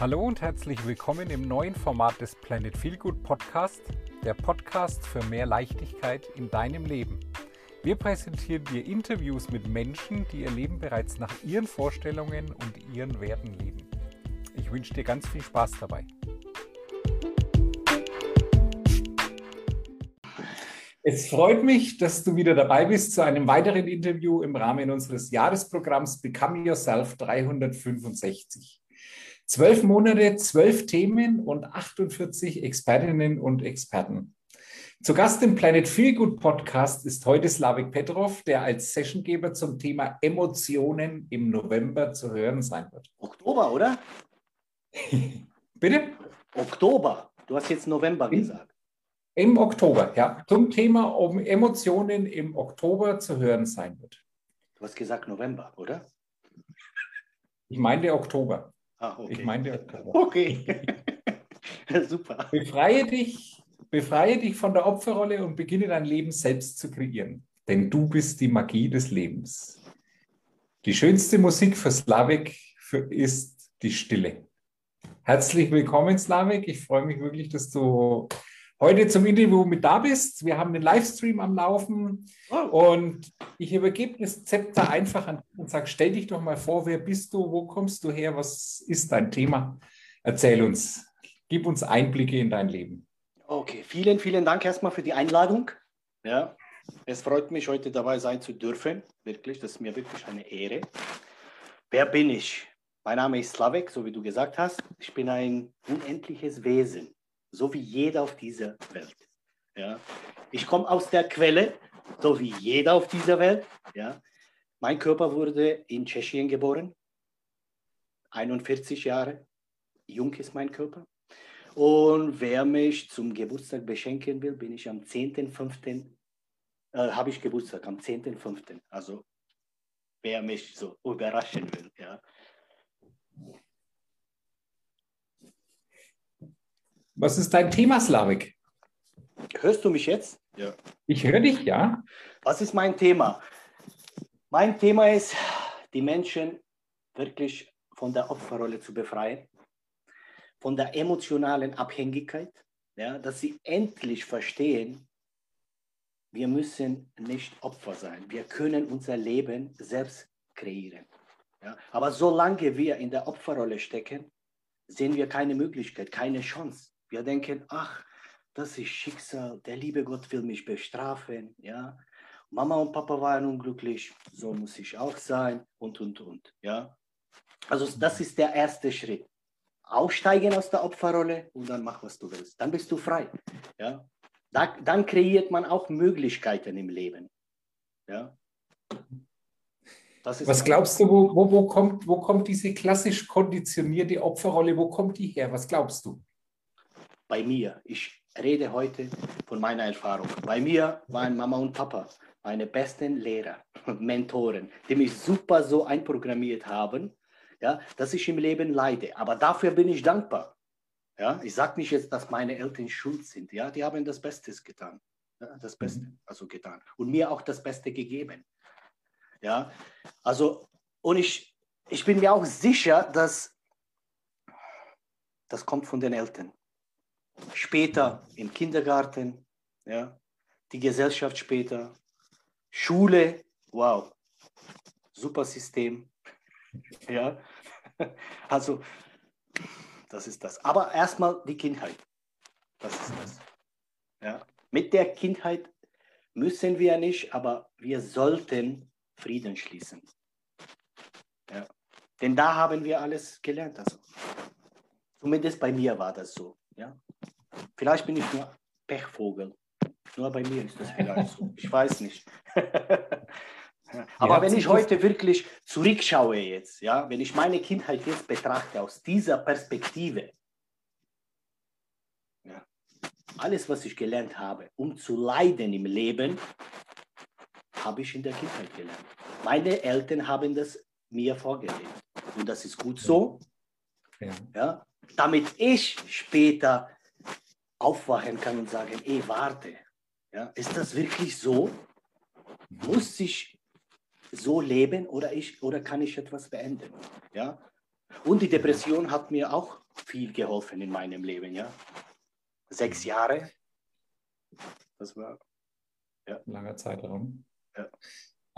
Hallo und herzlich willkommen im neuen Format des Planet Feelgood Podcast, der Podcast für mehr Leichtigkeit in deinem Leben. Wir präsentieren dir Interviews mit Menschen, die ihr Leben bereits nach ihren Vorstellungen und ihren Werten leben. Ich wünsche dir ganz viel Spaß dabei. Es freut mich, dass du wieder dabei bist zu einem weiteren Interview im Rahmen unseres Jahresprogramms Become Yourself 365. Zwölf Monate, zwölf Themen und 48 Expertinnen und Experten. Zu Gast im Planet Feelgood Podcast ist heute Slavik Petrov, der als Sessiongeber zum Thema Emotionen im November zu hören sein wird. Oktober, oder? Bitte? Oktober. Du hast jetzt November gesagt. Im Oktober, ja. Zum Thema, um Emotionen im Oktober zu hören sein wird. Du hast gesagt November, oder? Ich meine Oktober. Ah, okay. Ich meine. Okay. Super. Befreie dich, befreie dich von der Opferrolle und beginne dein Leben selbst zu kreieren. Denn du bist die Magie des Lebens. Die schönste Musik für Slavik ist die Stille. Herzlich willkommen, Slavik. Ich freue mich wirklich, dass du heute zum Interview mit da bist. Wir haben den Livestream am Laufen Oh, und ich übergebe das Zepter einfach an dich und sage, stell dich doch mal vor, wer bist du, wo kommst du her, was ist dein Thema? Erzähl uns, gib uns Einblicke in dein Leben. okay. Vielen, vielen Dank erstmal für die Einladung. Ja. Es freut mich, heute dabei sein zu dürfen. Wirklich, das ist mir wirklich eine Ehre. Wer bin ich? Mein Name ist Slavek, so wie du gesagt hast. Ich bin ein unendliches Wesen, so wie jeder auf dieser Welt. Ja. Ich komme aus der Quelle, so wie jeder auf dieser Welt. Ja. Mein Körper wurde in Tschechien geboren, 41 Jahre. Jung ist mein Körper. Und wer mich zum Geburtstag beschenken will, bin ich am 10.05. Äh, habe ich Geburtstag, am 10.05. Also wer mich so überraschen will. Ja. Was ist dein Thema, Slavik? Hörst du mich jetzt? Ja. Ich höre dich, ja. Was ist mein Thema? Mein Thema ist, die Menschen wirklich von der Opferrolle zu befreien, von der emotionalen Abhängigkeit, ja, dass sie endlich verstehen, wir müssen nicht Opfer sein. Wir können unser Leben selbst kreieren. Ja. Aber solange wir in der Opferrolle stecken, sehen wir keine Möglichkeit, keine Chance. Wir denken, ach, das ist Schicksal, der liebe Gott will mich bestrafen, ja. Mama und Papa waren unglücklich, so muss ich auch sein und, und, und, ja. Also das ist der erste Schritt. Aussteigen aus der Opferrolle und dann mach, was du willst. Dann bist du frei, ja. Da, dann kreiert man auch Möglichkeiten im Leben, ja. Was glaubst du, wo, wo, wo, kommt, wo kommt diese klassisch konditionierte Opferrolle, wo kommt die her? Was glaubst du? Bei mir. Ich rede heute von meiner Erfahrung. Bei mir waren Mama und Papa meine besten Lehrer, Mentoren, die mich super so einprogrammiert haben, ja, dass ich im Leben leide. Aber dafür bin ich dankbar. Ja, ich sage nicht jetzt, dass meine Eltern schuld sind. Ja, die haben das Beste getan. Ja, das Beste also getan. Und mir auch das Beste gegeben. Ja, also, und ich, ich bin mir auch sicher, dass das kommt von den Eltern später im Kindergarten, ja, die Gesellschaft später, Schule, wow, super System, ja, also das ist das. Aber erstmal die Kindheit, das ist das, ja. Mit der Kindheit müssen wir nicht, aber wir sollten Frieden schließen, ja. Denn da haben wir alles gelernt, also. Zumindest bei mir war das so, ja. Vielleicht bin ich nur Pechvogel. Nur bei mir ist das vielleicht so. Ich weiß nicht. Aber Ja, wenn ich heute wirklich zurückschaue jetzt, ja, wenn ich meine Kindheit jetzt betrachte aus dieser Perspektive, ja, alles, was ich gelernt habe, um zu leiden im Leben, habe ich in der Kindheit gelernt. Meine Eltern haben das mir vorgelebt. Und das ist gut so, Ja. ja, damit ich später aufwachen kann und sagen, ey, warte, ja, ist das wirklich so? Muss ich so leben oder, ich, oder kann ich etwas beenden? Ja? Und die Depression hat mir auch viel geholfen in meinem Leben, ja. Sechs Jahre. Das war ja. langer Zeitraum. Ja.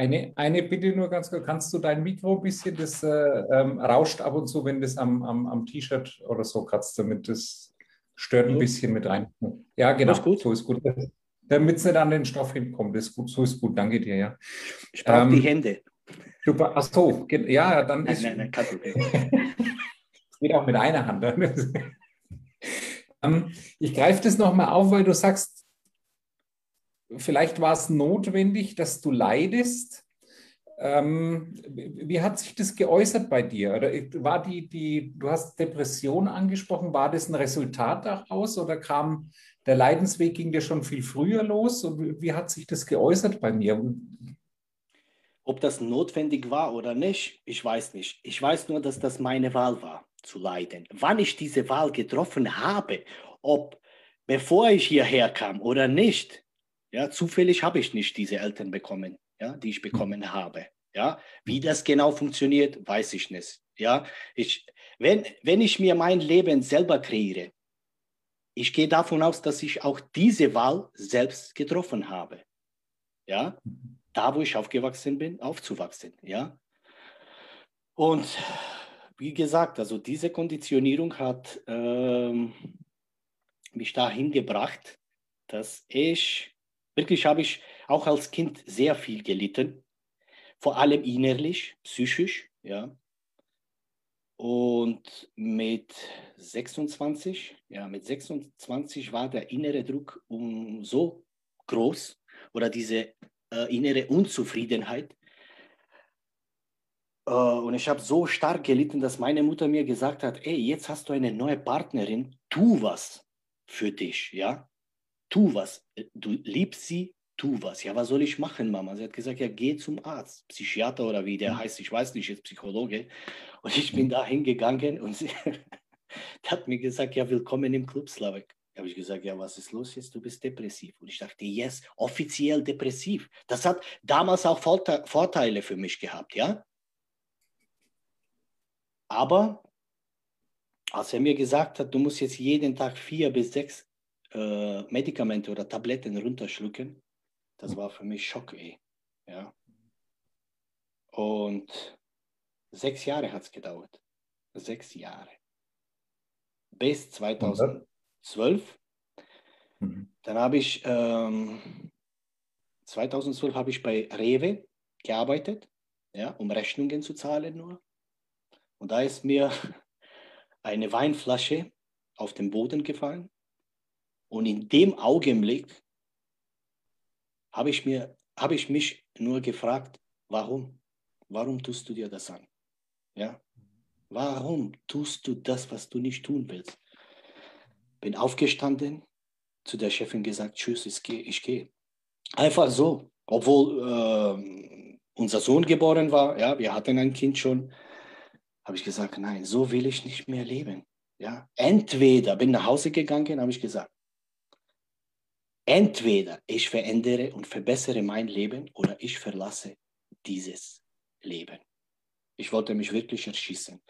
Eine, eine Bitte nur ganz kurz, kannst du dein Mikro ein bisschen, das äh, ähm, rauscht ab und zu, wenn das am, am, am T-Shirt oder so kratzt, damit das stört ein bisschen mit rein. Ja, genau, ist gut. so ist gut. Damit es nicht an den Stoff hinkommt, ist gut, so ist gut, danke dir, ja. Ich brauche ähm, die Hände. Super, ach so, ja, dann nein, ist... Nein, nein, kein Problem. geht auch mit einer Hand. Ähm, ich greife das nochmal auf, weil du sagst, vielleicht war es notwendig, dass du leidest. Ähm, wie hat sich das geäußert bei dir? Oder war die, die, du hast Depression angesprochen, war das ein Resultat daraus oder kam der Leidensweg ging dir schon viel früher los? Und wie hat sich das geäußert bei mir? Ob das notwendig war oder nicht, ich weiß nicht. Ich weiß nur, dass das meine Wahl war zu leiden. Wann ich diese Wahl getroffen habe, ob bevor ich hierher kam oder nicht, ja, zufällig habe ich nicht diese Eltern bekommen, ja, die ich bekommen habe. Ja, wie das genau funktioniert, weiß ich nicht. Ja, ich, wenn, wenn ich mir mein Leben selber kreiere, ich gehe davon aus, dass ich auch diese Wahl selbst getroffen habe. Ja, da wo ich aufgewachsen bin, aufzuwachsen. Ja, und wie gesagt, also diese Konditionierung hat ähm, mich dahin gebracht, dass ich, wirklich habe ich auch als Kind sehr viel gelitten, vor allem innerlich, psychisch, ja. Und mit 26, ja, mit 26 war der innere Druck um so groß oder diese äh, innere Unzufriedenheit, äh, und ich habe so stark gelitten, dass meine Mutter mir gesagt hat, ey, jetzt hast du eine neue Partnerin, tu was für dich, ja? Tu was. Du liebst sie, tu was. Ja, was soll ich machen, Mama? Sie hat gesagt, ja, geh zum Arzt, Psychiater oder wie der mhm. heißt, ich weiß nicht, jetzt Psychologe. Und ich bin mhm. da hingegangen und sie hat mir gesagt, ja, willkommen im Club Slavik. habe ich gesagt, ja, was ist los jetzt? Du bist depressiv. Und ich dachte, yes, offiziell depressiv. Das hat damals auch Vorteile für mich gehabt, ja? Aber als er mir gesagt hat, du musst jetzt jeden Tag vier bis sechs äh, Medikamente oder Tabletten runterschlucken, das war für mich Schock, ey. Ja. Und sechs Jahre hat es gedauert. Sechs Jahre. Bis 2012. Mhm. Dann habe ich, ähm, 2012 habe ich bei Rewe gearbeitet, ja, um Rechnungen zu zahlen nur. Und da ist mir eine Weinflasche auf den Boden gefallen. Und in dem Augenblick habe ich, mir, habe ich mich nur gefragt, warum? Warum tust du dir das an? Ja? Warum tust du das, was du nicht tun willst? Bin aufgestanden, zu der Chefin gesagt, tschüss, ich gehe. Ich gehe. Einfach so, obwohl äh, unser Sohn geboren war, ja, wir hatten ein Kind schon habe ich gesagt, nein, so will ich nicht mehr leben. Ja, entweder bin nach Hause gegangen, habe ich gesagt, entweder ich verändere und verbessere mein Leben oder ich verlasse dieses Leben. Ich wollte mich wirklich erschießen.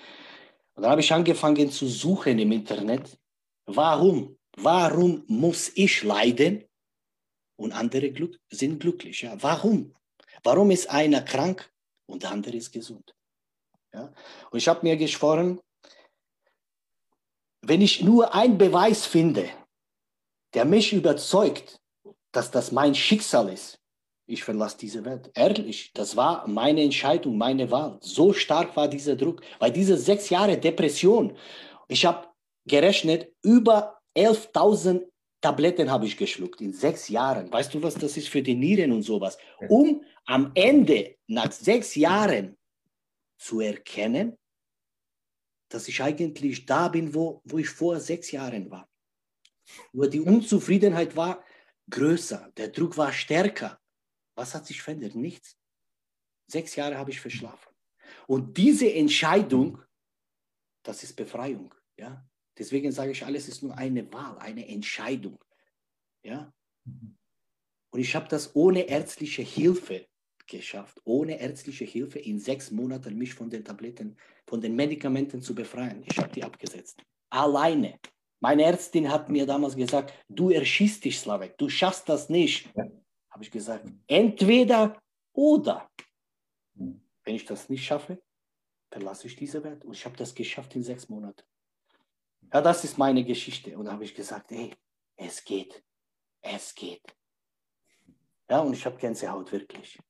Und dann habe ich angefangen zu suchen im Internet, warum, warum muss ich leiden und andere glück, sind glücklich? Ja, warum? Warum ist einer krank und der andere ist gesund? Ja? Und ich habe mir geschworen, wenn ich nur einen Beweis finde, der mich überzeugt, dass das mein Schicksal ist, ich verlasse diese Welt. Ehrlich, das war meine Entscheidung, meine Wahl. So stark war dieser Druck, weil diese sechs Jahre Depression, ich habe gerechnet, über 11.000 Tabletten habe ich geschluckt in sechs Jahren. Weißt du, was das ist für die Nieren und sowas? Um am Ende, nach sechs Jahren, zu erkennen, dass ich eigentlich da bin, wo, wo ich vor sechs Jahren war. Nur die Unzufriedenheit war größer, der Druck war stärker. Was hat sich verändert? Nichts. Sechs Jahre habe ich verschlafen. Und diese Entscheidung, das ist Befreiung. Ja? Deswegen sage ich, alles ist nur eine Wahl, eine Entscheidung. Ja? Und ich habe das ohne ärztliche Hilfe geschafft, ohne ärztliche Hilfe in sechs Monaten mich von den Tabletten, von den Medikamenten zu befreien. Ich habe die abgesetzt. alleine. Meine Ärztin hat mir damals gesagt, du erschießt dich, Slavek, du schaffst das nicht. Ja. Habe ich gesagt, entweder oder. Wenn ich das nicht schaffe, verlasse ich diese Welt. Und ich habe das geschafft in sechs Monaten. Ja, das ist meine Geschichte. Und da habe ich gesagt, hey, es geht. Es geht. Ja, und ich habe Gänsehaut wirklich.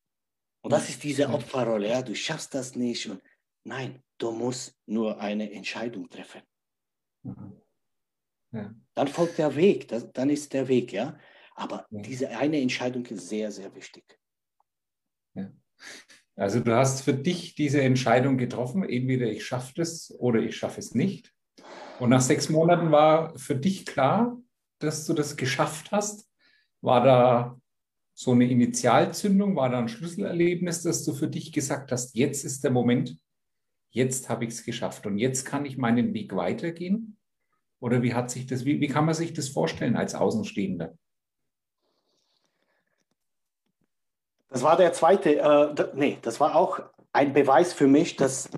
Und das ist diese Opferrolle. Ja, du schaffst das nicht. Und nein, du musst nur eine Entscheidung treffen. Mhm. Ja. Dann folgt der Weg, das, dann ist der Weg, ja. Aber ja. diese eine Entscheidung ist sehr, sehr wichtig. Ja. Also du hast für dich diese Entscheidung getroffen, entweder ich schaffe es oder ich schaffe es nicht. Und nach sechs Monaten war für dich klar, dass du das geschafft hast. War da so eine Initialzündung, war da ein Schlüsselerlebnis, dass du für dich gesagt hast, jetzt ist der Moment, jetzt habe ich es geschafft und jetzt kann ich meinen Weg weitergehen? Oder wie hat sich das, wie, wie kann man sich das vorstellen als Außenstehender? Das war der zweite, äh, nee, das war auch ein Beweis für mich, dass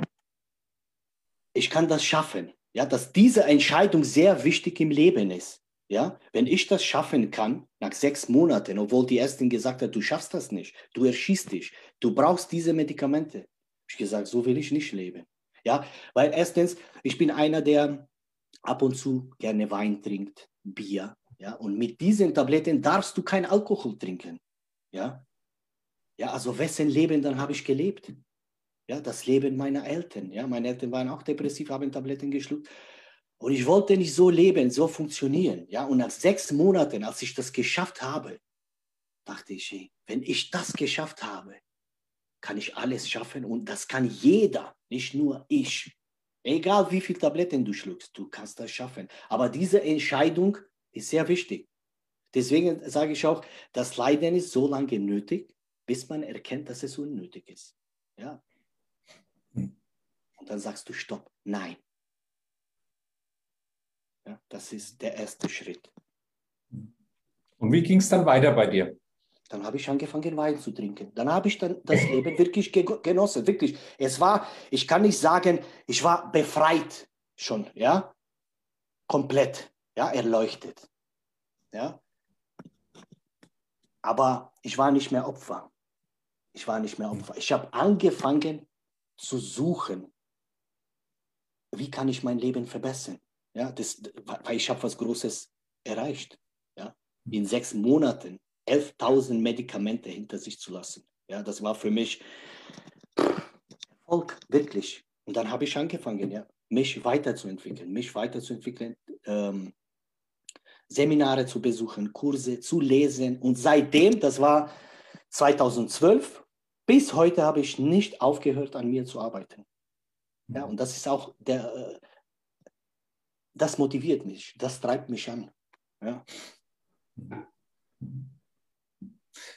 ich kann das schaffen. Ja, dass diese Entscheidung sehr wichtig im Leben ist. Ja, wenn ich das schaffen kann, nach sechs Monaten, obwohl die Ärztin gesagt hat, du schaffst das nicht, du erschießt dich, du brauchst diese Medikamente. Ich gesagt, so will ich nicht leben. Ja, weil erstens, ich bin einer, der ab und zu gerne Wein trinkt, Bier. Ja, und mit diesen Tabletten darfst du kein Alkohol trinken. Ja, ja also wessen Leben dann habe ich gelebt? Ja, das Leben meiner Eltern. Ja, meine Eltern waren auch depressiv, haben Tabletten geschluckt. Und ich wollte nicht so leben, so funktionieren. Ja, und nach sechs Monaten, als ich das geschafft habe, dachte ich, hey, wenn ich das geschafft habe, kann ich alles schaffen und das kann jeder, nicht nur ich. Egal wie viele Tabletten du schluckst, du kannst das schaffen. Aber diese Entscheidung ist sehr wichtig. Deswegen sage ich auch, das Leiden ist so lange nötig, bis man erkennt, dass es unnötig ist. Ja. Hm. Und dann sagst du Stopp, nein. Ja, das ist der erste Schritt. Und wie ging es dann weiter bei dir? Dann habe ich angefangen, Wein zu trinken. Dann habe ich dann das Leben wirklich genossen. Wirklich. Es war, ich kann nicht sagen, ich war befreit schon, ja. Komplett, ja, erleuchtet. Ja. Aber ich war nicht mehr Opfer. Ich war nicht mehr Opfer. Ich habe angefangen zu suchen, wie kann ich mein Leben verbessern. Ja, das, weil ich habe was Großes erreicht. Ja, in sechs Monaten 11.000 Medikamente hinter sich zu lassen. Ja, das war für mich Erfolg, wirklich. Und dann habe ich angefangen, ja, mich weiterzuentwickeln, mich weiterzuentwickeln, ähm, Seminare zu besuchen, Kurse zu lesen. Und seitdem, das war 2012, bis heute habe ich nicht aufgehört, an mir zu arbeiten. Ja, und das ist auch der, äh, das motiviert mich, das treibt mich an. Ja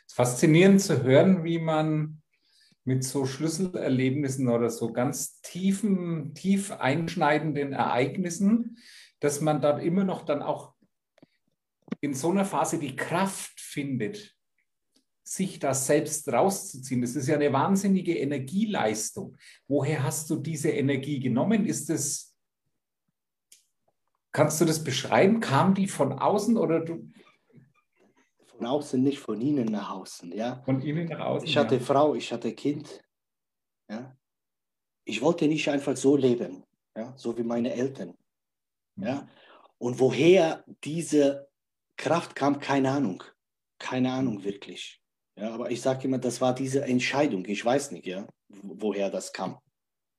faszinierend zu hören, wie man mit so Schlüsselerlebnissen oder so ganz tiefen, tief einschneidenden Ereignissen, dass man dort immer noch dann auch in so einer Phase die Kraft findet, sich da selbst rauszuziehen. Das ist ja eine wahnsinnige Energieleistung. Woher hast du diese Energie genommen? Ist es, kannst du das beschreiben? Kam die von außen oder du, von außen, nicht von innen nach außen. Ja? Von innen nach außen. Ich hatte ja. Frau, ich hatte Kind. Ja? Ich wollte nicht einfach so leben, ja? so wie meine Eltern. Ja? Und woher diese Kraft kam, keine Ahnung. Keine Ahnung wirklich. Ja, aber ich sage immer, das war diese Entscheidung. Ich weiß nicht, ja, woher das kam.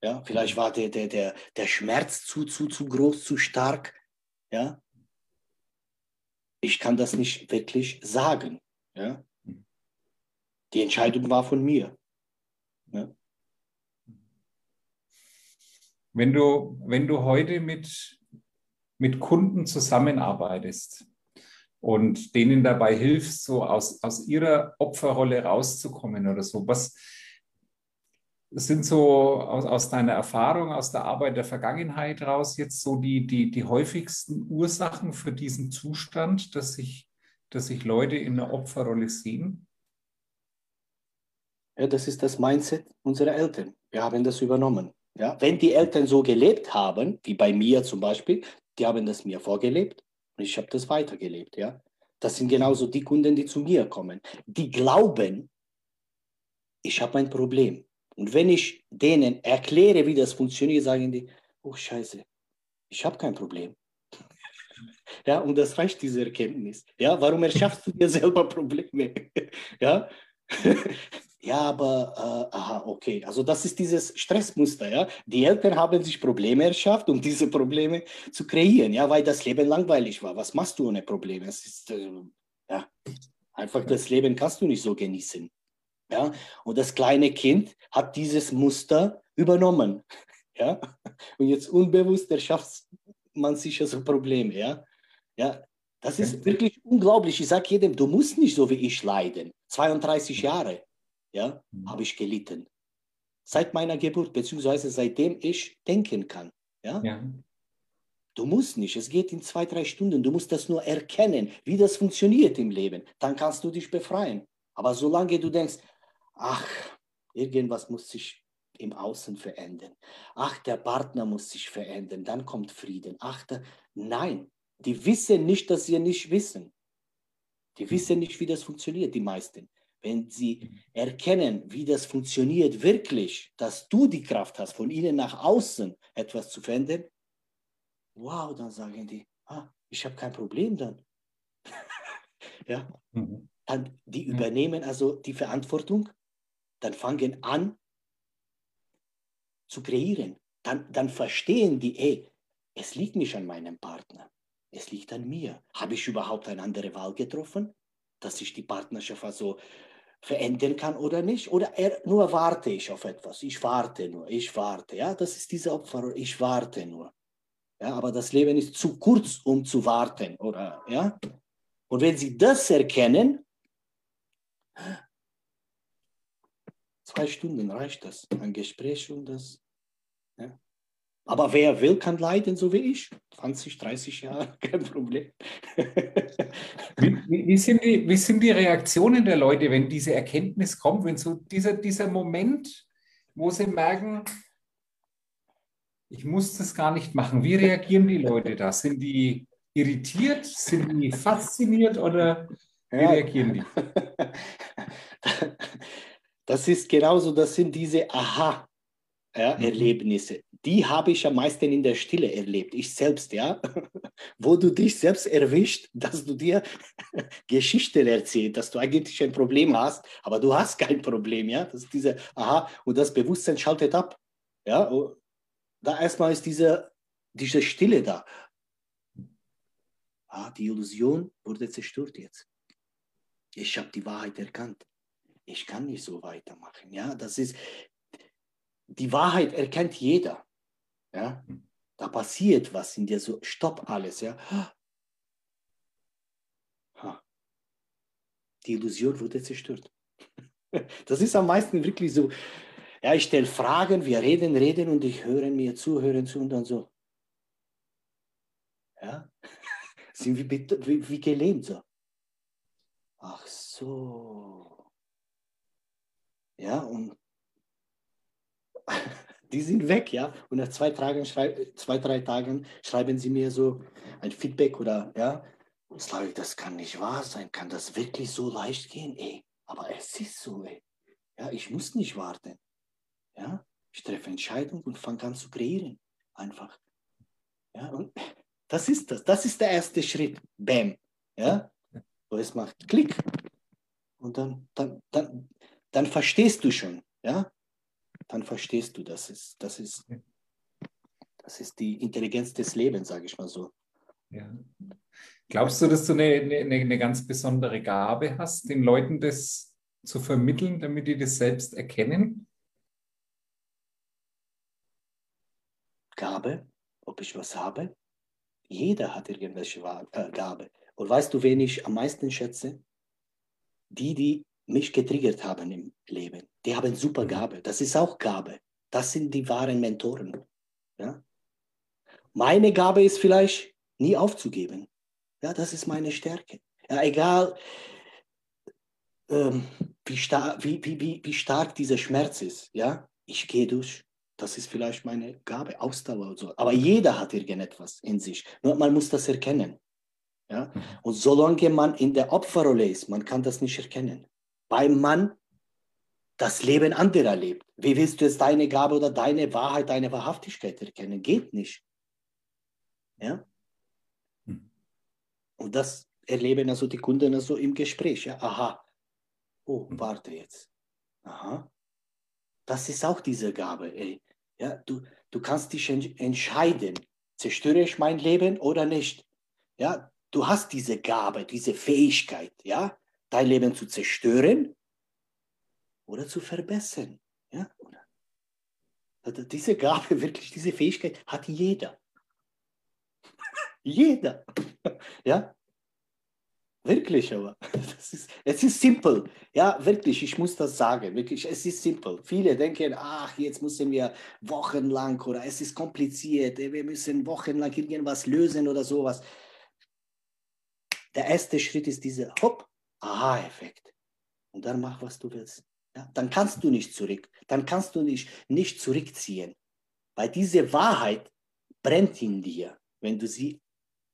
Ja, vielleicht war der, der, der, der Schmerz zu, zu, zu groß, zu stark. Ja, ich kann das nicht wirklich sagen. Ja? Die Entscheidung war von mir. Ja? Wenn, du, wenn du heute mit, mit Kunden zusammenarbeitest und denen dabei hilfst, so aus, aus ihrer Opferrolle rauszukommen oder so, was, sind so aus, aus, deiner Erfahrung, aus der Arbeit der Vergangenheit raus jetzt so die, die, die häufigsten Ursachen für diesen Zustand, dass sich, dass sich Leute in der Opferrolle sehen? Ja, das ist das Mindset unserer Eltern. Wir haben das übernommen. Ja, wenn die Eltern so gelebt haben, wie bei mir zum Beispiel, die haben das mir vorgelebt und ich habe das weitergelebt. Ja? Das sind genauso die Kunden, die zu mir kommen. Die glauben, ich habe ein Problem. Und wenn ich denen erkläre, wie das funktioniert, sagen die, oh Scheiße, ich habe kein Problem. Ja, und das reicht, diese Erkenntnis. Ja, warum erschaffst du dir selber Probleme? Ja, ja aber, äh, aha, okay. Also das ist dieses Stressmuster. Ja, die Eltern haben sich Probleme erschafft, um diese Probleme zu kreieren. Ja, weil das Leben langweilig war. Was machst du ohne Probleme? Es ist, äh, ja, einfach das Leben kannst du nicht so genießen. Ja, und das kleine Kind hat dieses Muster übernommen. Ja, und jetzt unbewusst erschafft man sich also Probleme. Ja, ja, das ist wirklich unglaublich. Ich sage jedem, du musst nicht so wie ich leiden. 32 Jahre ja, mhm. habe ich gelitten. Seit meiner Geburt, beziehungsweise seitdem ich denken kann. Ja? ja? Du musst nicht, es geht in zwei, drei Stunden. Du musst das nur erkennen, wie das funktioniert im Leben. Dann kannst du dich befreien. Aber solange du denkst, ach, irgendwas muss sich im Außen verändern. Ach, der Partner muss sich verändern, dann kommt Frieden. Ach, der, nein, die wissen nicht, dass sie nicht wissen. Die wissen nicht, wie das funktioniert, die meisten. Wenn sie erkennen, wie das funktioniert wirklich, dass du die Kraft hast, von ihnen nach außen etwas zu verändern, wow, dann sagen die, ah, ich habe kein Problem dann. ja, mhm. dann die übernehmen also die Verantwortung, dann fangen an zu kreieren. Dann, dann verstehen die, ey, es liegt nicht an meinem Partner. Es liegt an mir. Habe ich überhaupt eine andere Wahl getroffen, dass ich die Partnerschaft also verändern kann oder nicht? Oder er, nur warte ich auf etwas? Ich warte nur, ich warte. Ja, das ist diese Opfer. Ich warte nur. Ja, aber das Leben ist zu kurz, um zu warten, oder? Ja. Und wenn Sie das erkennen, zwei Stunden reicht das, ein Gespräch und das. Ja. Aber wer will, kann leiden, so wie ich. 20, 30 Jahre, kein Problem. wie, wie, sind die, wie sind die Reaktionen der Leute, wenn diese Erkenntnis kommt, wenn so dieser, dieser Moment, wo sie merken, ich muss das gar nicht machen. Wie reagieren die Leute da? Sind die irritiert? Sind die fasziniert oder wie ja. reagieren die? Das ist genauso, das sind diese Aha-Erlebnisse. Ja, die habe ich am meisten in der Stille erlebt, ich selbst, ja, wo du dich selbst erwischt, dass du dir Geschichten erzählst, dass du eigentlich ein Problem hast, aber du hast kein Problem, ja, das ist diese, aha, und das Bewusstsein schaltet ab, ja, da erstmal ist diese, diese Stille da. Ah, die Illusion wurde zerstört jetzt. Ich habe die Wahrheit erkannt. Ich kann nicht so weitermachen, ja, das ist, die Wahrheit erkennt jeder. Ja? Da passiert was in dir, so stopp alles. Ja? Die Illusion wurde zerstört. Das ist am meisten wirklich so. Ja, ich stelle Fragen, wir reden, reden und ich höre mir zu, hören zu und dann so. Ja, sind wie, wie, wie gelähmt so. Ach so. Ja, und die sind weg, ja. Und nach zwei, Tagen zwei, drei Tagen schreiben sie mir so ein Feedback oder, ja. Slavi, das kann nicht wahr sein. Kann das wirklich so leicht gehen? Ey, aber es ist so, ey. Ja, ich muss nicht warten. Ja, ich treffe Entscheidungen und fange an zu kreieren. Einfach. Ja, und das ist das. Das ist der erste Schritt. Bam. Ja, so es macht Klick. Und dann, dann, dann, dann verstehst du schon. Ja, dann verstehst du, das ist, das ist, das ist die Intelligenz des Lebens, sage ich mal so. Ja. Glaubst du, dass du eine, eine, eine ganz besondere Gabe hast, den Leuten das zu vermitteln, damit die das selbst erkennen? Gabe, ob ich was habe? Jeder hat irgendwelche äh, Gabe. Und weißt du, wen ich am meisten schätze? Die, die mich getriggert haben im Leben. Die haben super mhm. Gabe. Das ist auch Gabe. Das sind die wahren Mentoren. Ja? Meine Gabe ist vielleicht, nie aufzugeben. Ja, das ist meine Stärke. Ja, egal, ähm, wie, star wie, wie, wie, wie stark dieser Schmerz ist. Ja, ich gehe durch. das ist vielleicht meine Gabe, Ausdauer und so. Aber jeder hat irgendetwas in sich. Nur man muss das erkennen. Ja? Mhm. Und solange man in der Opferrolle ist, man kann das nicht erkennen. Weil man das Leben anderer lebt. Wie willst du jetzt deine Gabe oder deine Wahrheit, deine Wahrhaftigkeit erkennen? Geht nicht. Ja? Mhm. Und das erleben also die Kunden also im Gespräch. Ja? Aha. Oh, mhm. warte jetzt. Aha. Das ist auch diese Gabe. Ey. Ja, du, du kannst dich entscheiden, zerstöre ich mein Leben oder nicht. Ja, du hast diese Gabe, diese Fähigkeit, ja, dein Leben zu zerstören oder zu verbessern. Ja? Diese Gabe, wirklich diese Fähigkeit hat jeder. jeder. ja? Wirklich, aber ist, es ist simpel. Ja, wirklich, ich muss das sagen. Wirklich, es ist simpel. Viele denken, ach, jetzt müssen wir wochenlang oder es ist kompliziert, wir müssen wochenlang irgendwas lösen oder sowas. Der erste Schritt ist dieser Hopp, Aha-Effekt. Und dann mach, was du willst. Ja, dann kannst du nicht zurück. Dann kannst du nicht, nicht zurückziehen. Weil diese Wahrheit brennt in dir, wenn du sie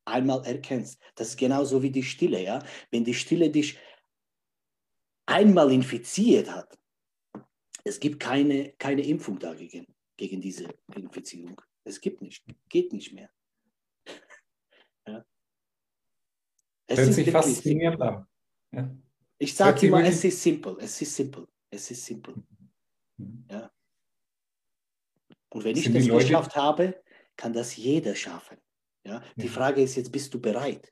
einmal erkennst. Das ist genauso wie die Stille, ja. Wenn die Stille dich einmal infiziert hat, es gibt keine, keine Impfung dagegen, gegen diese Infizierung. Es gibt nicht, geht nicht mehr. ja. Es Hört sich faszinierend an. Ja. Ich sage immer, es ist simpel, es ist simpel, es ist simpel. Mhm. Ja. Und wenn ich das geschafft habe, kann das jeder schaffen. Ja? Die Frage ist jetzt, bist du bereit?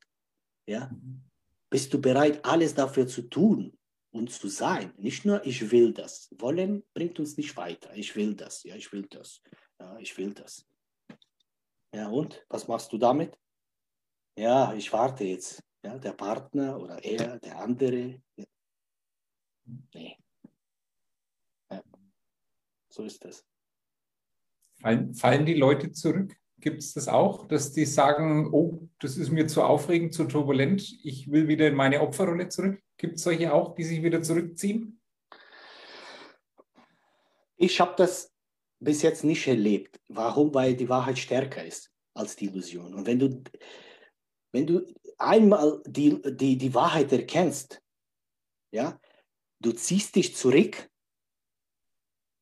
Ja? Mhm. Bist du bereit, alles dafür zu tun und zu sein? Nicht nur, ich will das. Wollen bringt uns nicht weiter. Ich will das. Ja, ich will das. Ja, ich will das. Ja, und? Was machst du damit? Ja, ich warte jetzt. Ja, der Partner oder er, der andere. Ja. Nee. Ja. So ist das. Fallen, fallen die Leute zurück? Gibt es das auch, dass die sagen, oh, das ist mir zu aufregend, zu turbulent, ich will wieder in meine Opferrolle zurück? Gibt es solche auch, die sich wieder zurückziehen? Ich habe das bis jetzt nicht erlebt. Warum? Weil die Wahrheit stärker ist als die Illusion. Und wenn du, wenn du einmal die, die, die Wahrheit erkennst, ja, du ziehst dich zurück,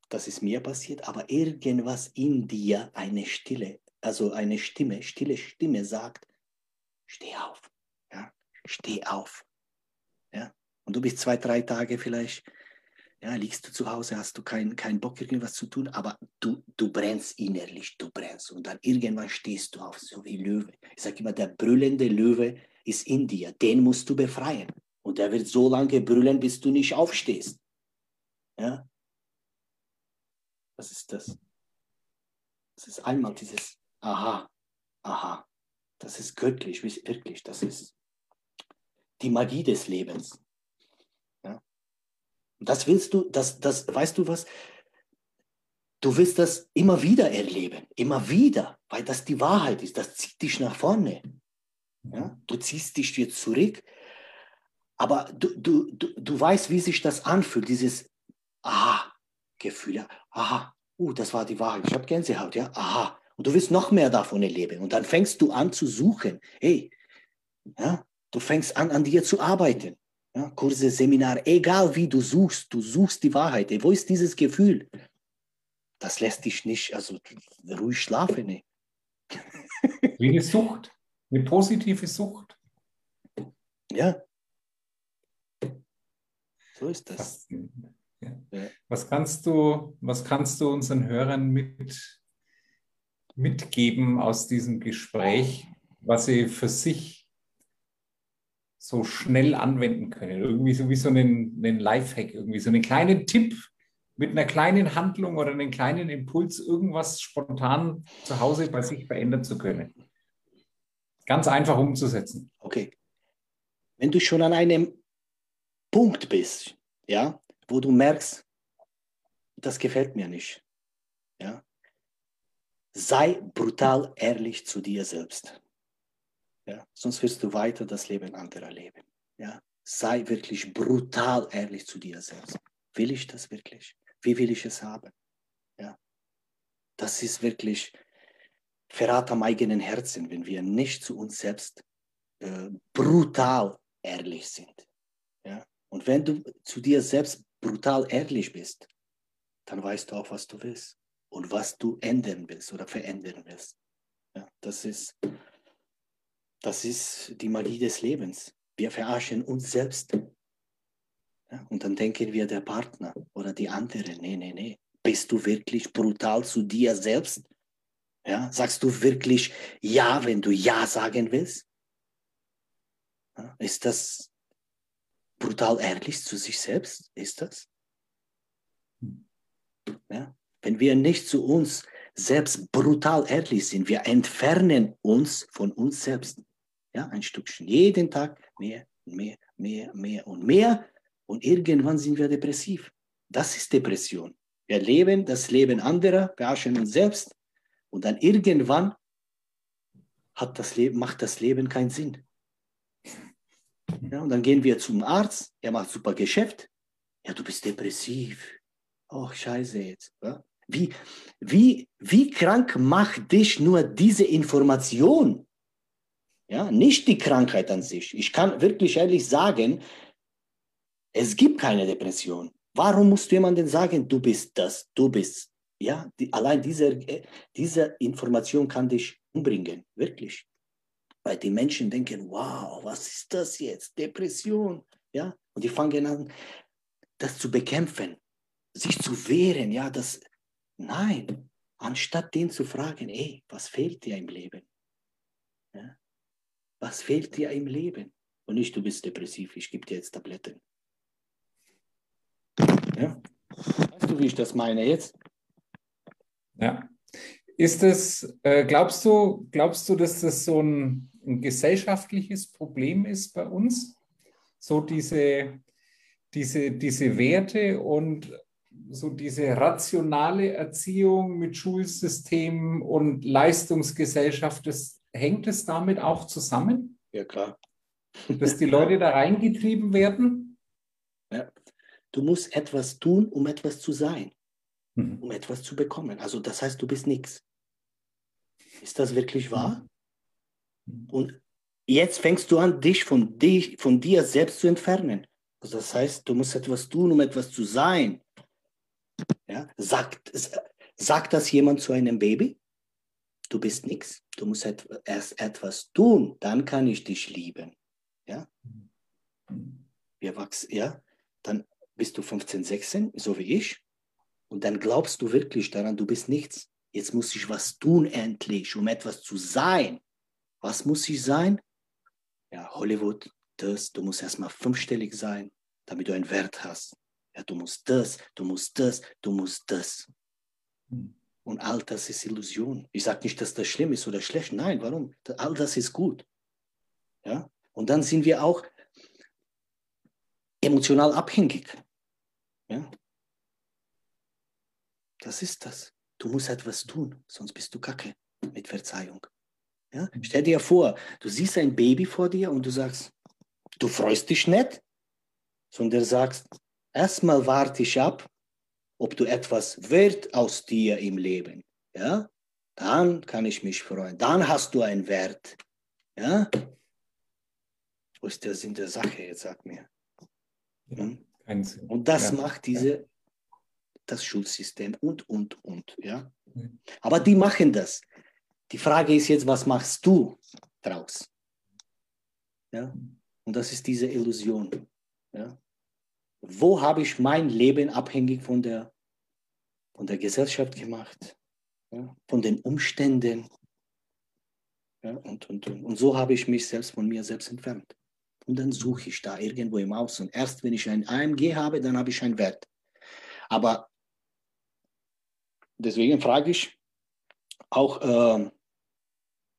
das ist mir passiert, aber irgendwas in dir, eine Stille, also eine Stimme, stille Stimme sagt, steh auf, ja, steh auf. Ja? Und du bist zwei, drei Tage vielleicht, ja, liegst du zu Hause, hast du keinen kein Bock, irgendwas zu tun, aber du, du brennst innerlich, du brennst. Und dann irgendwann stehst du auf, so wie Löwe. Ich sage immer, der brüllende Löwe ist in dir, den musst du befreien. Und der wird so lange brüllen, bis du nicht aufstehst. Ja? Was ist das? Das ist einmal dieses aha, aha, das ist göttlich, wirklich, das ist die Magie des Lebens. Ja? Das willst du, das, das, weißt du was? Du willst das immer wieder erleben, immer wieder, weil das die Wahrheit ist, das zieht dich nach vorne. Ja? Du ziehst dich jetzt zurück, aber du, du, du, du weißt, wie sich das anfühlt, dieses Aha-Gefühl. Aha, uh, das war die Wahrheit, ich habe Gänsehaut, ja, aha, und du willst noch mehr davon erleben. Und dann fängst du an zu suchen. Hey, ja, du fängst an, an dir zu arbeiten. Ja, Kurse, Seminare, egal wie du suchst, du suchst die Wahrheit. Hey, wo ist dieses Gefühl? Das lässt dich nicht, also ruhig schlafen. Hey. Wie eine Sucht, eine positive Sucht. Ja. So ist das. Ja. Was, kannst du, was kannst du unseren Hörern mit mitgeben aus diesem Gespräch, was Sie für sich so schnell anwenden können? Irgendwie so wie so einen, einen Lifehack, irgendwie so einen kleinen Tipp mit einer kleinen Handlung oder einem kleinen Impuls, irgendwas spontan zu Hause bei sich verändern zu können. Ganz einfach umzusetzen. Okay. Wenn du schon an einem Punkt bist, ja, wo du merkst, das gefällt mir nicht, ja, sei brutal ehrlich zu dir selbst. Ja? Sonst wirst du weiter das Leben anderer leben. Ja? Sei wirklich brutal ehrlich zu dir selbst. Will ich das wirklich? Wie will ich es haben? Ja? das ist wirklich Verrat am eigenen Herzen, wenn wir nicht zu uns selbst äh, brutal ehrlich sind. Ja? Und wenn du zu dir selbst brutal ehrlich bist, dann weißt du auch, was du willst und was du ändern willst oder verändern willst. Ja, das, ist, das ist die Magie des Lebens. Wir verarschen uns selbst. Ja, und dann denken wir, der Partner oder die andere, nee, nee, nee. Bist du wirklich brutal zu dir selbst? Ja, sagst du wirklich Ja, wenn du Ja sagen willst? Ja, ist das brutal ehrlich zu sich selbst? Ist das? Ja, wenn wir nicht zu uns selbst brutal ehrlich sind, wir entfernen uns von uns selbst. Ja, ein Stückchen. Jeden Tag mehr, mehr, mehr, mehr und mehr. Und irgendwann sind wir depressiv. Das ist Depression. Wir leben das Leben anderer, beherrschen uns selbst. Und dann irgendwann hat das Leben, macht das Leben keinen Sinn. Ja, und dann gehen wir zum Arzt, er macht super Geschäft. Ja, du bist depressiv. Oh, scheiße jetzt. Ja? Wie, wie, wie krank macht dich nur diese Information? Ja, nicht die Krankheit an sich. Ich kann wirklich ehrlich sagen, es gibt keine Depression. Warum musst du jemandem sagen, du bist das, du bist? Ja, die, allein diese, diese Information kann dich umbringen, wirklich. Weil die Menschen denken, wow, was ist das jetzt? Depression. Ja, und die fangen an, das zu bekämpfen, sich zu wehren. Ja, das, Nein, anstatt den zu fragen, ey, was fehlt dir im Leben? Ja? Was fehlt dir im Leben? Und nicht, du bist depressiv, ich gebe dir jetzt Tabletten. Ja? Weißt du, wie ich das meine jetzt? Ja. Ist es, äh, glaubst du, glaubst du, dass das so ein, ein gesellschaftliches Problem ist bei uns? So diese, diese, diese Werte und so diese rationale Erziehung mit Schulsystemen und Leistungsgesellschaft, das, hängt es damit auch zusammen? Ja, klar. Dass die Leute da reingetrieben werden? Ja. Du musst etwas tun, um etwas zu sein, mhm. um etwas zu bekommen. Also das heißt, du bist nichts. Ist das wirklich wahr? Mhm. Und jetzt fängst du an, dich von, dich von dir selbst zu entfernen. Also das heißt, du musst etwas tun, um etwas zu sein. Ja? Sagt, sagt das jemand zu einem Baby? Du bist nichts, du musst erst etwas tun, dann kann ich dich lieben. Ja? Wir wachsen, ja? Dann bist du 15, 16, so wie ich, und dann glaubst du wirklich daran, du bist nichts. Jetzt muss ich was tun endlich, um etwas zu sein. Was muss ich sein? Ja, Hollywood, das, du musst erstmal fünfstellig sein, damit du einen Wert hast. Ja, du musst das, du musst das, du musst das. Hm. Und all das ist Illusion. Ich sage nicht, dass das schlimm ist oder schlecht. Nein, warum? All das ist gut. Ja? Und dann sind wir auch emotional abhängig. Ja? Das ist das. Du musst etwas tun, sonst bist du kacke mit Verzeihung. Ja? Stell dir vor, du siehst ein Baby vor dir und du sagst, du freust dich nicht, sondern sagst, erstmal warte ich ab, ob du etwas wird aus dir im Leben. Ja? Dann kann ich mich freuen. Dann hast du einen Wert. Ja? Wo ist der Sinn der Sache jetzt, sag mir? Hm? Und das ja. macht diese, das Schulsystem und, und, und. Ja? Aber die machen das. Die Frage ist jetzt, was machst du draus? Ja? Und das ist diese Illusion. Ja? wo habe ich mein Leben abhängig von der, von der Gesellschaft gemacht, ja, von den Umständen. Ja, und, und, und, und so habe ich mich selbst von mir selbst entfernt. Und dann suche ich da irgendwo im Außen. Erst wenn ich ein AMG habe, dann habe ich einen Wert. Aber deswegen frage ich auch, äh,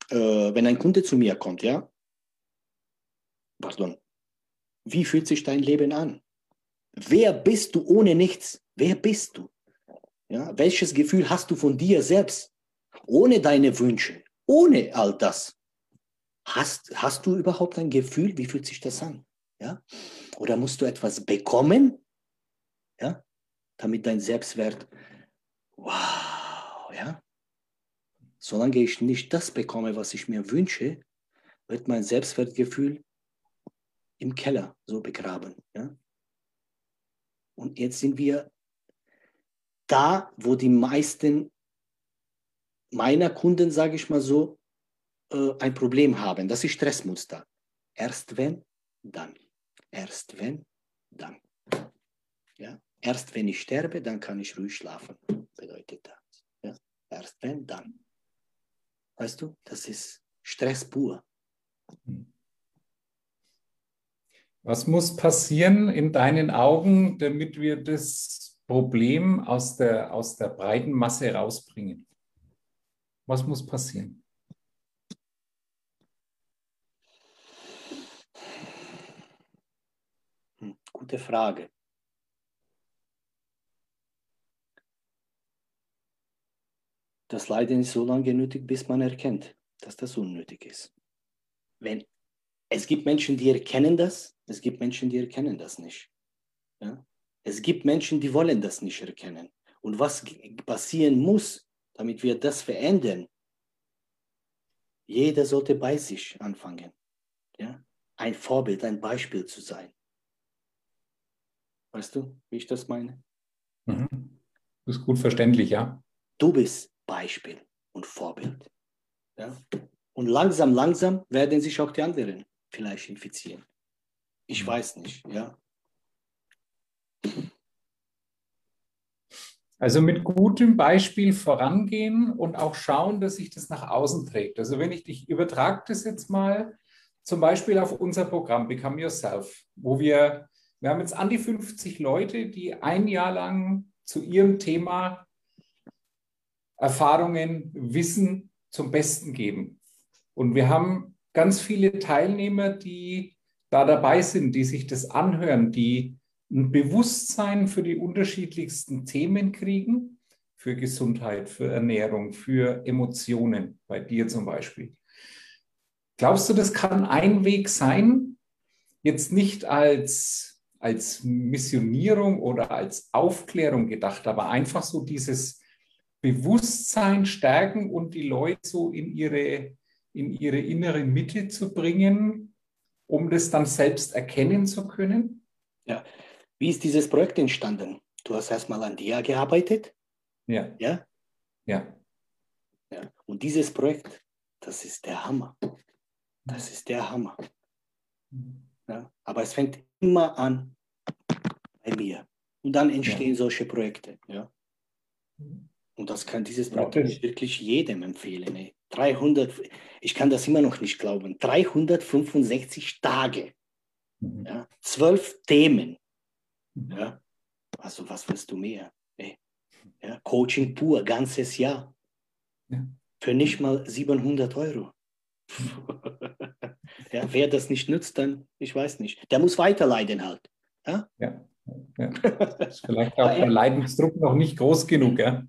äh, wenn ein Kunde zu mir kommt, ja, pardon, wie fühlt sich dein Leben an? Wer bist du ohne nichts? Wer bist du? Ja, welches Gefühl hast du von dir selbst? Ohne deine Wünsche, ohne all das. Hast, hast du überhaupt ein Gefühl? Wie fühlt sich das an? Ja? Oder musst du etwas bekommen, ja? damit dein Selbstwert, wow, ja? solange ich nicht das bekomme, was ich mir wünsche, wird mein Selbstwertgefühl im Keller so begraben. Ja? Und jetzt sind wir da, wo die meisten meiner Kunden, sage ich mal so, äh, ein Problem haben. Das ist Stressmuster. Erst wenn, dann. Erst wenn, dann. Ja? Erst wenn ich sterbe, dann kann ich ruhig schlafen, bedeutet das. Ja? Erst wenn, dann. Weißt du, das ist Stress pur. Was muss passieren in deinen Augen, damit wir das Problem aus der, aus der breiten Masse rausbringen? Was muss passieren? Hm, gute Frage. Das Leiden ist so lange nötig, bis man erkennt, dass das unnötig ist. Wenn, es gibt Menschen, die erkennen das, es gibt Menschen, die erkennen das nicht. Ja? Es gibt Menschen, die wollen das nicht erkennen. Und was passieren muss, damit wir das verändern, jeder sollte bei sich anfangen. Ja? Ein Vorbild, ein Beispiel zu sein. Weißt du, wie ich das meine? Mhm. Das ist gut verständlich, ja. Du bist Beispiel und Vorbild. Ja? Und langsam, langsam werden sich auch die anderen vielleicht infizieren. Ich mhm. weiß nicht, ja. Also mit gutem Beispiel vorangehen und auch schauen, dass sich das nach außen trägt. Also wenn ich dich übertrage das jetzt mal zum Beispiel auf unser Programm Become Yourself, wo wir, wir haben jetzt an die 50 Leute, die ein Jahr lang zu ihrem Thema Erfahrungen, Wissen zum Besten geben. Und wir haben ganz viele Teilnehmer, die da dabei sind, die sich das anhören, die ein Bewusstsein für die unterschiedlichsten Themen kriegen, für Gesundheit, für Ernährung, für Emotionen, bei dir zum Beispiel. Glaubst du, das kann ein Weg sein, jetzt nicht als, als Missionierung oder als Aufklärung gedacht, aber einfach so dieses Bewusstsein stärken und die Leute so in ihre, in ihre innere Mitte zu bringen, um das dann selbst erkennen zu können? Ja. Wie ist dieses Projekt entstanden? Du hast erstmal an dir gearbeitet? Ja. Ja? Ja. ja. Und dieses Projekt, das ist der Hammer. Das ist der Hammer. Ja? Aber es fängt immer an bei mir. Und dann entstehen ja. solche Projekte. Ja? Und das kann dieses Projekt ja, wirklich jedem empfehlen. Ey. 300, ich kann das immer noch nicht glauben. 365 Tage. Mhm. Ja, zwölf Themen. Mhm. Ja, also was willst du mehr? Ey? Ja, Coaching pur, ganzes Jahr. Ja. Für nicht mal 700 Euro. ja, wer das nicht nützt, dann, ich weiß nicht. Der muss weiterleiden halt. Ja, ja. ja. Ist vielleicht auch der Leidensdruck noch nicht groß genug. Ja?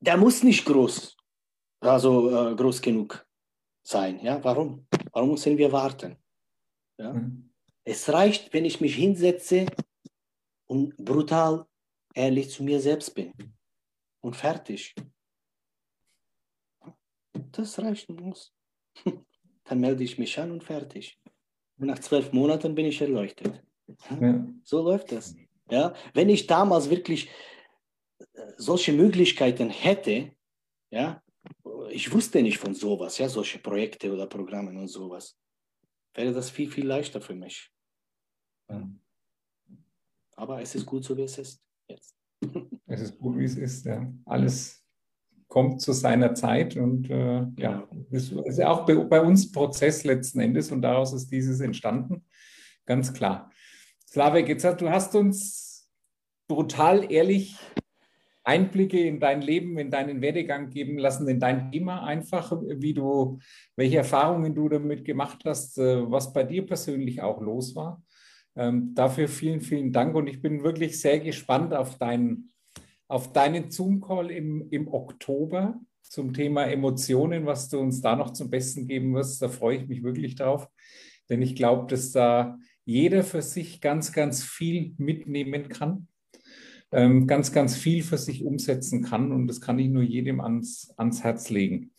Der muss nicht groß, also äh, groß genug sein. Ja, warum? Warum müssen wir warten? Ja? Mhm. Es reicht, wenn ich mich hinsetze und brutal ehrlich zu mir selbst bin. Und fertig. Das reicht muss. Dann melde ich mich an und fertig. Und nach zwölf Monaten bin ich erleuchtet. Ja. So läuft das. Ja? Wenn ich damals wirklich solche Möglichkeiten hätte, ja, ich wusste nicht von sowas, ja, solche Projekte oder Programme und sowas, wäre das viel, viel leichter für mich. Aber es ist gut so, wie es ist jetzt. Es ist gut, wie es ist, ja. Alles kommt zu seiner Zeit und äh, ja, das ist ja auch bei, bei, uns Prozess letzten Endes und daraus ist dieses entstanden, ganz klar. Slavek, jetzt hast, du hast uns brutal ehrlich Einblicke in dein Leben, in deinen Werdegang geben lassen, in dein Thema einfach, wie du, welche Erfahrungen du damit gemacht hast, äh, was bei dir persönlich auch los war. Ähm, dafür vielen, vielen Dank und ich bin wirklich sehr gespannt auf, dein, auf deinen Zoom-Call im, im Oktober zum Thema Emotionen, was du uns da noch zum Besten geben wirst. Da freue ich mich wirklich drauf, denn ich glaube, dass da jeder für sich ganz, ganz viel mitnehmen kann ganz, ganz viel für sich umsetzen kann. Und das kann ich nur jedem ans, ans Herz legen.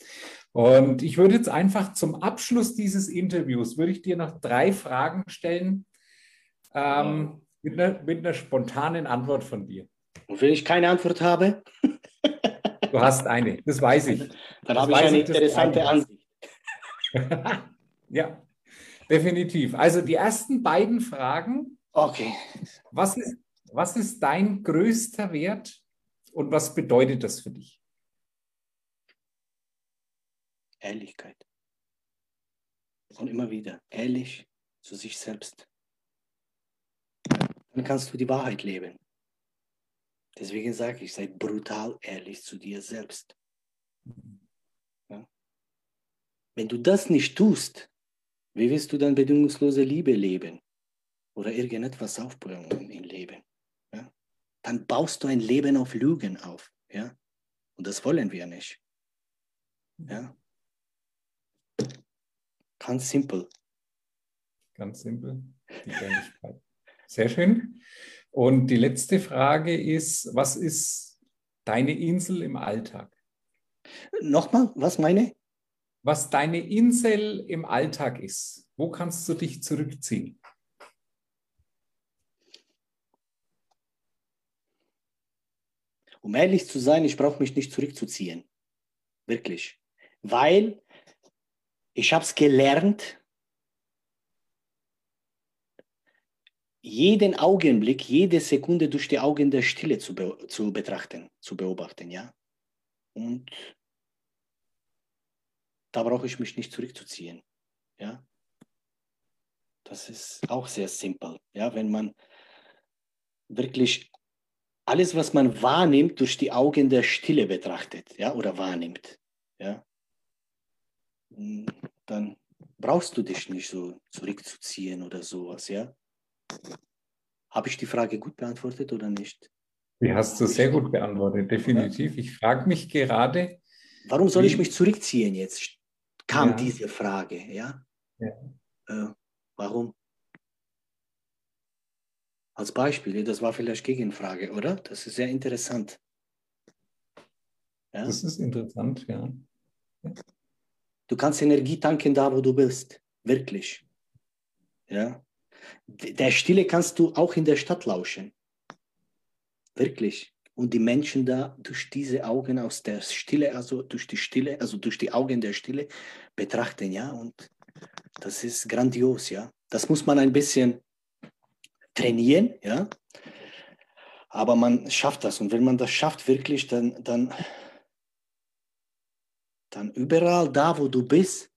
Und ich würde jetzt einfach zum Abschluss dieses Interviews, würde ich dir noch drei Fragen stellen ähm, mit, einer, mit einer spontanen Antwort von dir. Und wenn ich keine Antwort habe? Du hast eine, das weiß ich. Dann habe ich eine ich, interessante Ansicht. ja, definitiv. Also die ersten beiden Fragen. Okay. Was ist, was ist dein größter Wert und was bedeutet das für dich? Ehrlichkeit. Und immer wieder ehrlich zu sich selbst. Dann kannst du die Wahrheit leben. Deswegen sage ich, sei brutal ehrlich zu dir selbst. Ja? Wenn du das nicht tust, wie willst du dann bedingungslose Liebe leben oder irgendetwas? Ja? Dann baust du ein Leben auf Lügen auf. Ja? Und das wollen wir nicht. Ja? Ganz simpel. Ganz simpel. Sehr schön. Und die letzte Frage ist, was ist deine Insel im Alltag? Nochmal, was meine? Was deine Insel im Alltag ist. Wo kannst du dich zurückziehen? Um ehrlich zu sein, ich brauche mich nicht zurückzuziehen. Wirklich. Weil ich habe es gelernt, jeden Augenblick, jede Sekunde durch die Augen der Stille zu, be zu betrachten, zu beobachten, ja. Und da brauche ich mich nicht zurückzuziehen, ja. Das ist auch sehr simpel, ja, wenn man wirklich alles, was man wahrnimmt, durch die Augen der Stille betrachtet, ja, oder wahrnimmt, ja, dann brauchst du dich nicht so zurückzuziehen oder sowas, ja. Habe ich die Frage gut beantwortet oder nicht? Die hast du sehr gut beantwortet, definitiv. Ich frage mich gerade. Warum soll ich mich zurückziehen jetzt? Kam ja. diese Frage, ja? ja. Äh, warum? Als Beispiel, das war vielleicht Gegenfrage, oder? Das ist sehr interessant. Ja? Das ist interessant, ja. Du kannst Energie tanken da, wo du bist. Wirklich. Ja der Stille kannst du auch in der Stadt lauschen. Wirklich. Und die Menschen da durch diese Augen aus der Stille, also durch die Stille, also durch die Augen der Stille betrachten, ja. Und das ist grandios, ja. Das muss man ein bisschen trainieren, ja. Aber man schafft das. Und wenn man das schafft, wirklich, dann, dann, dann überall da, wo du bist,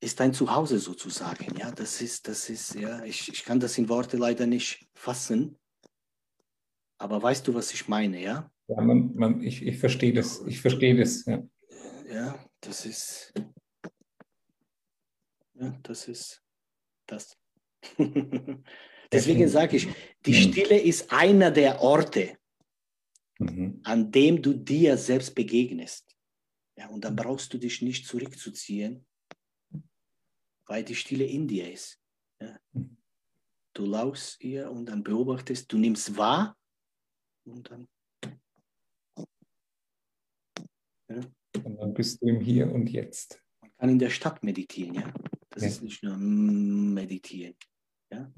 ist dein Zuhause sozusagen. Ja, das ist, das ist, ja, ich, ich kann das in Worte leider nicht fassen. Aber weißt du, was ich meine, ja? Ja, man, man, ich, ich verstehe das. Ich verstehe das, ja. Ja, das ist, ja, das ist das. Deswegen sage ich, die mhm. Stille ist einer der Orte, mhm. an dem du dir selbst begegnest. Ja, und dann brauchst du dich nicht zurückzuziehen, weil die Stille in dir ist. Ja. Du lauschst ihr und dann beobachtest, du nimmst wahr und dann. Ja. Und dann bist du im Hier und Jetzt. Man kann in der Stadt meditieren, ja. Das ja. ist nicht nur meditieren. Ja.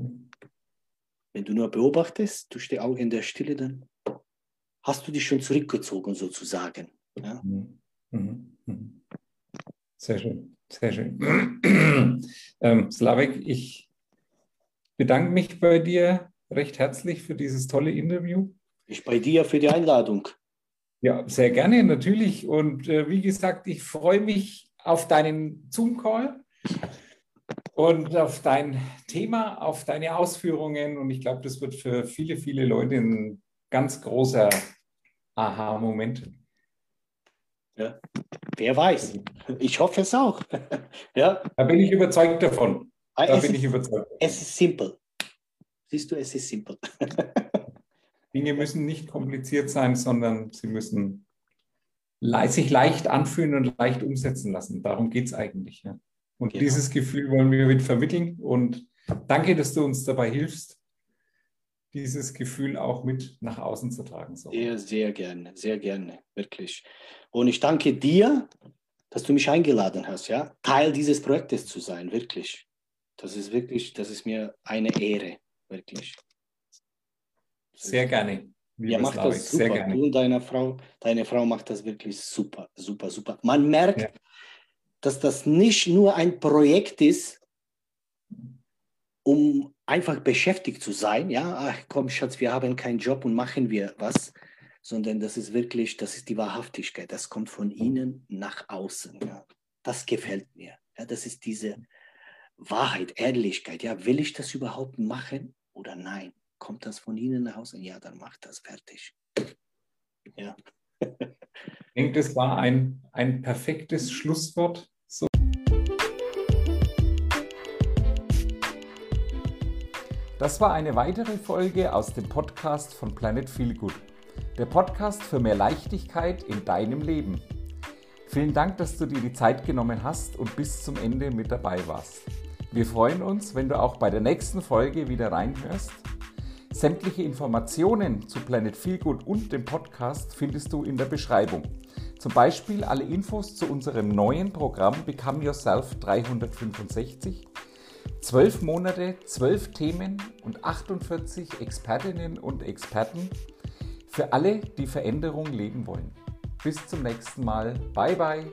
Wenn du nur beobachtest durch die Augen der Stille, dann hast du dich schon zurückgezogen sozusagen. Ja. Mhm. Mhm. mhm. Sehr schön. Sehr schön. Ähm, Slavik, ich bedanke mich bei dir recht herzlich für dieses tolle Interview. Ich bei dir für die Einladung. Ja, sehr gerne, natürlich. Und äh, wie gesagt, ich freue mich auf deinen Zoom-Call und auf dein Thema, auf deine Ausführungen. Und ich glaube, das wird für viele, viele Leute ein ganz großer Aha-Moment. Ja. Wer weiß. Ich hoffe es auch. ja. Da bin ich überzeugt davon. Ah, da es bin ist, ich überzeugt. Es ist simpel. Siehst du, es ist simpel. Dinge müssen nicht kompliziert sein, sondern sie müssen sich leicht anfühlen und leicht umsetzen lassen. Darum geht es eigentlich. Ja. Und genau. dieses Gefühl wollen wir mit vermitteln. Und danke, dass du uns dabei hilfst, dieses Gefühl auch mit nach außen zu tragen. So. Sehr, sehr gerne, sehr gerne, wirklich. Und ich danke dir, dass du mich eingeladen hast, ja, Teil dieses Projektes zu sein, wirklich. Das ist wirklich, das ist mir eine Ehre, wirklich. Sehr gerne. Ja, macht das super. Sehr gerne. Du und deine Frau, deine Frau macht das wirklich super, super, super. Man merkt, ja. Dass das nicht nur ein Projekt ist, um einfach beschäftigt zu sein. Ja, ach komm, Schatz, wir haben keinen Job und machen wir was, sondern das ist wirklich, das ist die Wahrhaftigkeit. Das kommt von innen nach außen. Ja. Das gefällt mir. Ja, das ist diese Wahrheit, Ehrlichkeit. Ja, will ich das überhaupt machen oder nein? Kommt das von Ihnen nach Hause? Ja, dann macht das fertig. Ja. Ich denke, das war ein, ein perfektes Schlusswort. Das war eine weitere Folge aus dem Podcast von Planet Feel Good. Der Podcast für mehr Leichtigkeit in deinem Leben. Vielen Dank, dass du dir die Zeit genommen hast und bis zum Ende mit dabei warst. Wir freuen uns, wenn du auch bei der nächsten Folge wieder reinhörst Sämtliche Informationen zu Planet Feelgood und dem Podcast findest du in der Beschreibung. Zum Beispiel alle Infos zu unserem neuen Programm Become Yourself 365. 12 Monate, 12 Themen und 48 Expertinnen und Experten für alle, die Veränderung leben wollen. Bis zum nächsten Mal. Bye bye.